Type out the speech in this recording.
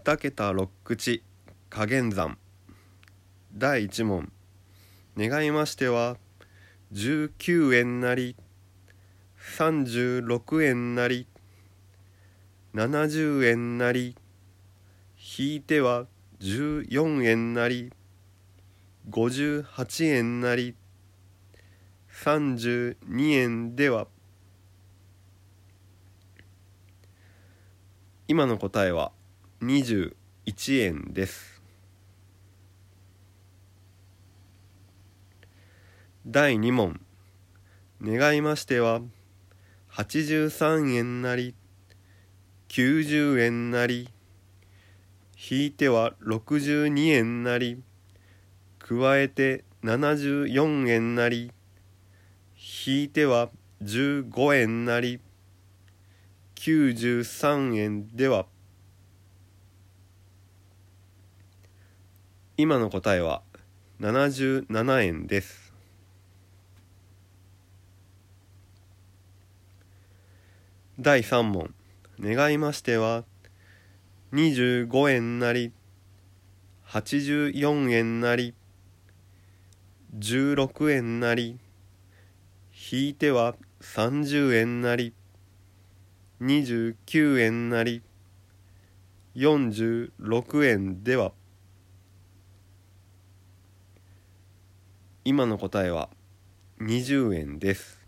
二桁六口加減算第一問。願いましては19円なり36円なり70円なり引いては14円なり58円なり32円では。今の答えは21円です。第2問。願いましては83円なり90円なり引いては62円なり加えて74円なり引いては15円なり93円では今の答えは77円です。第3問。願いましては25円なり84円なり16円なり引いては30円なり29円なり46円では今の答えは20円です。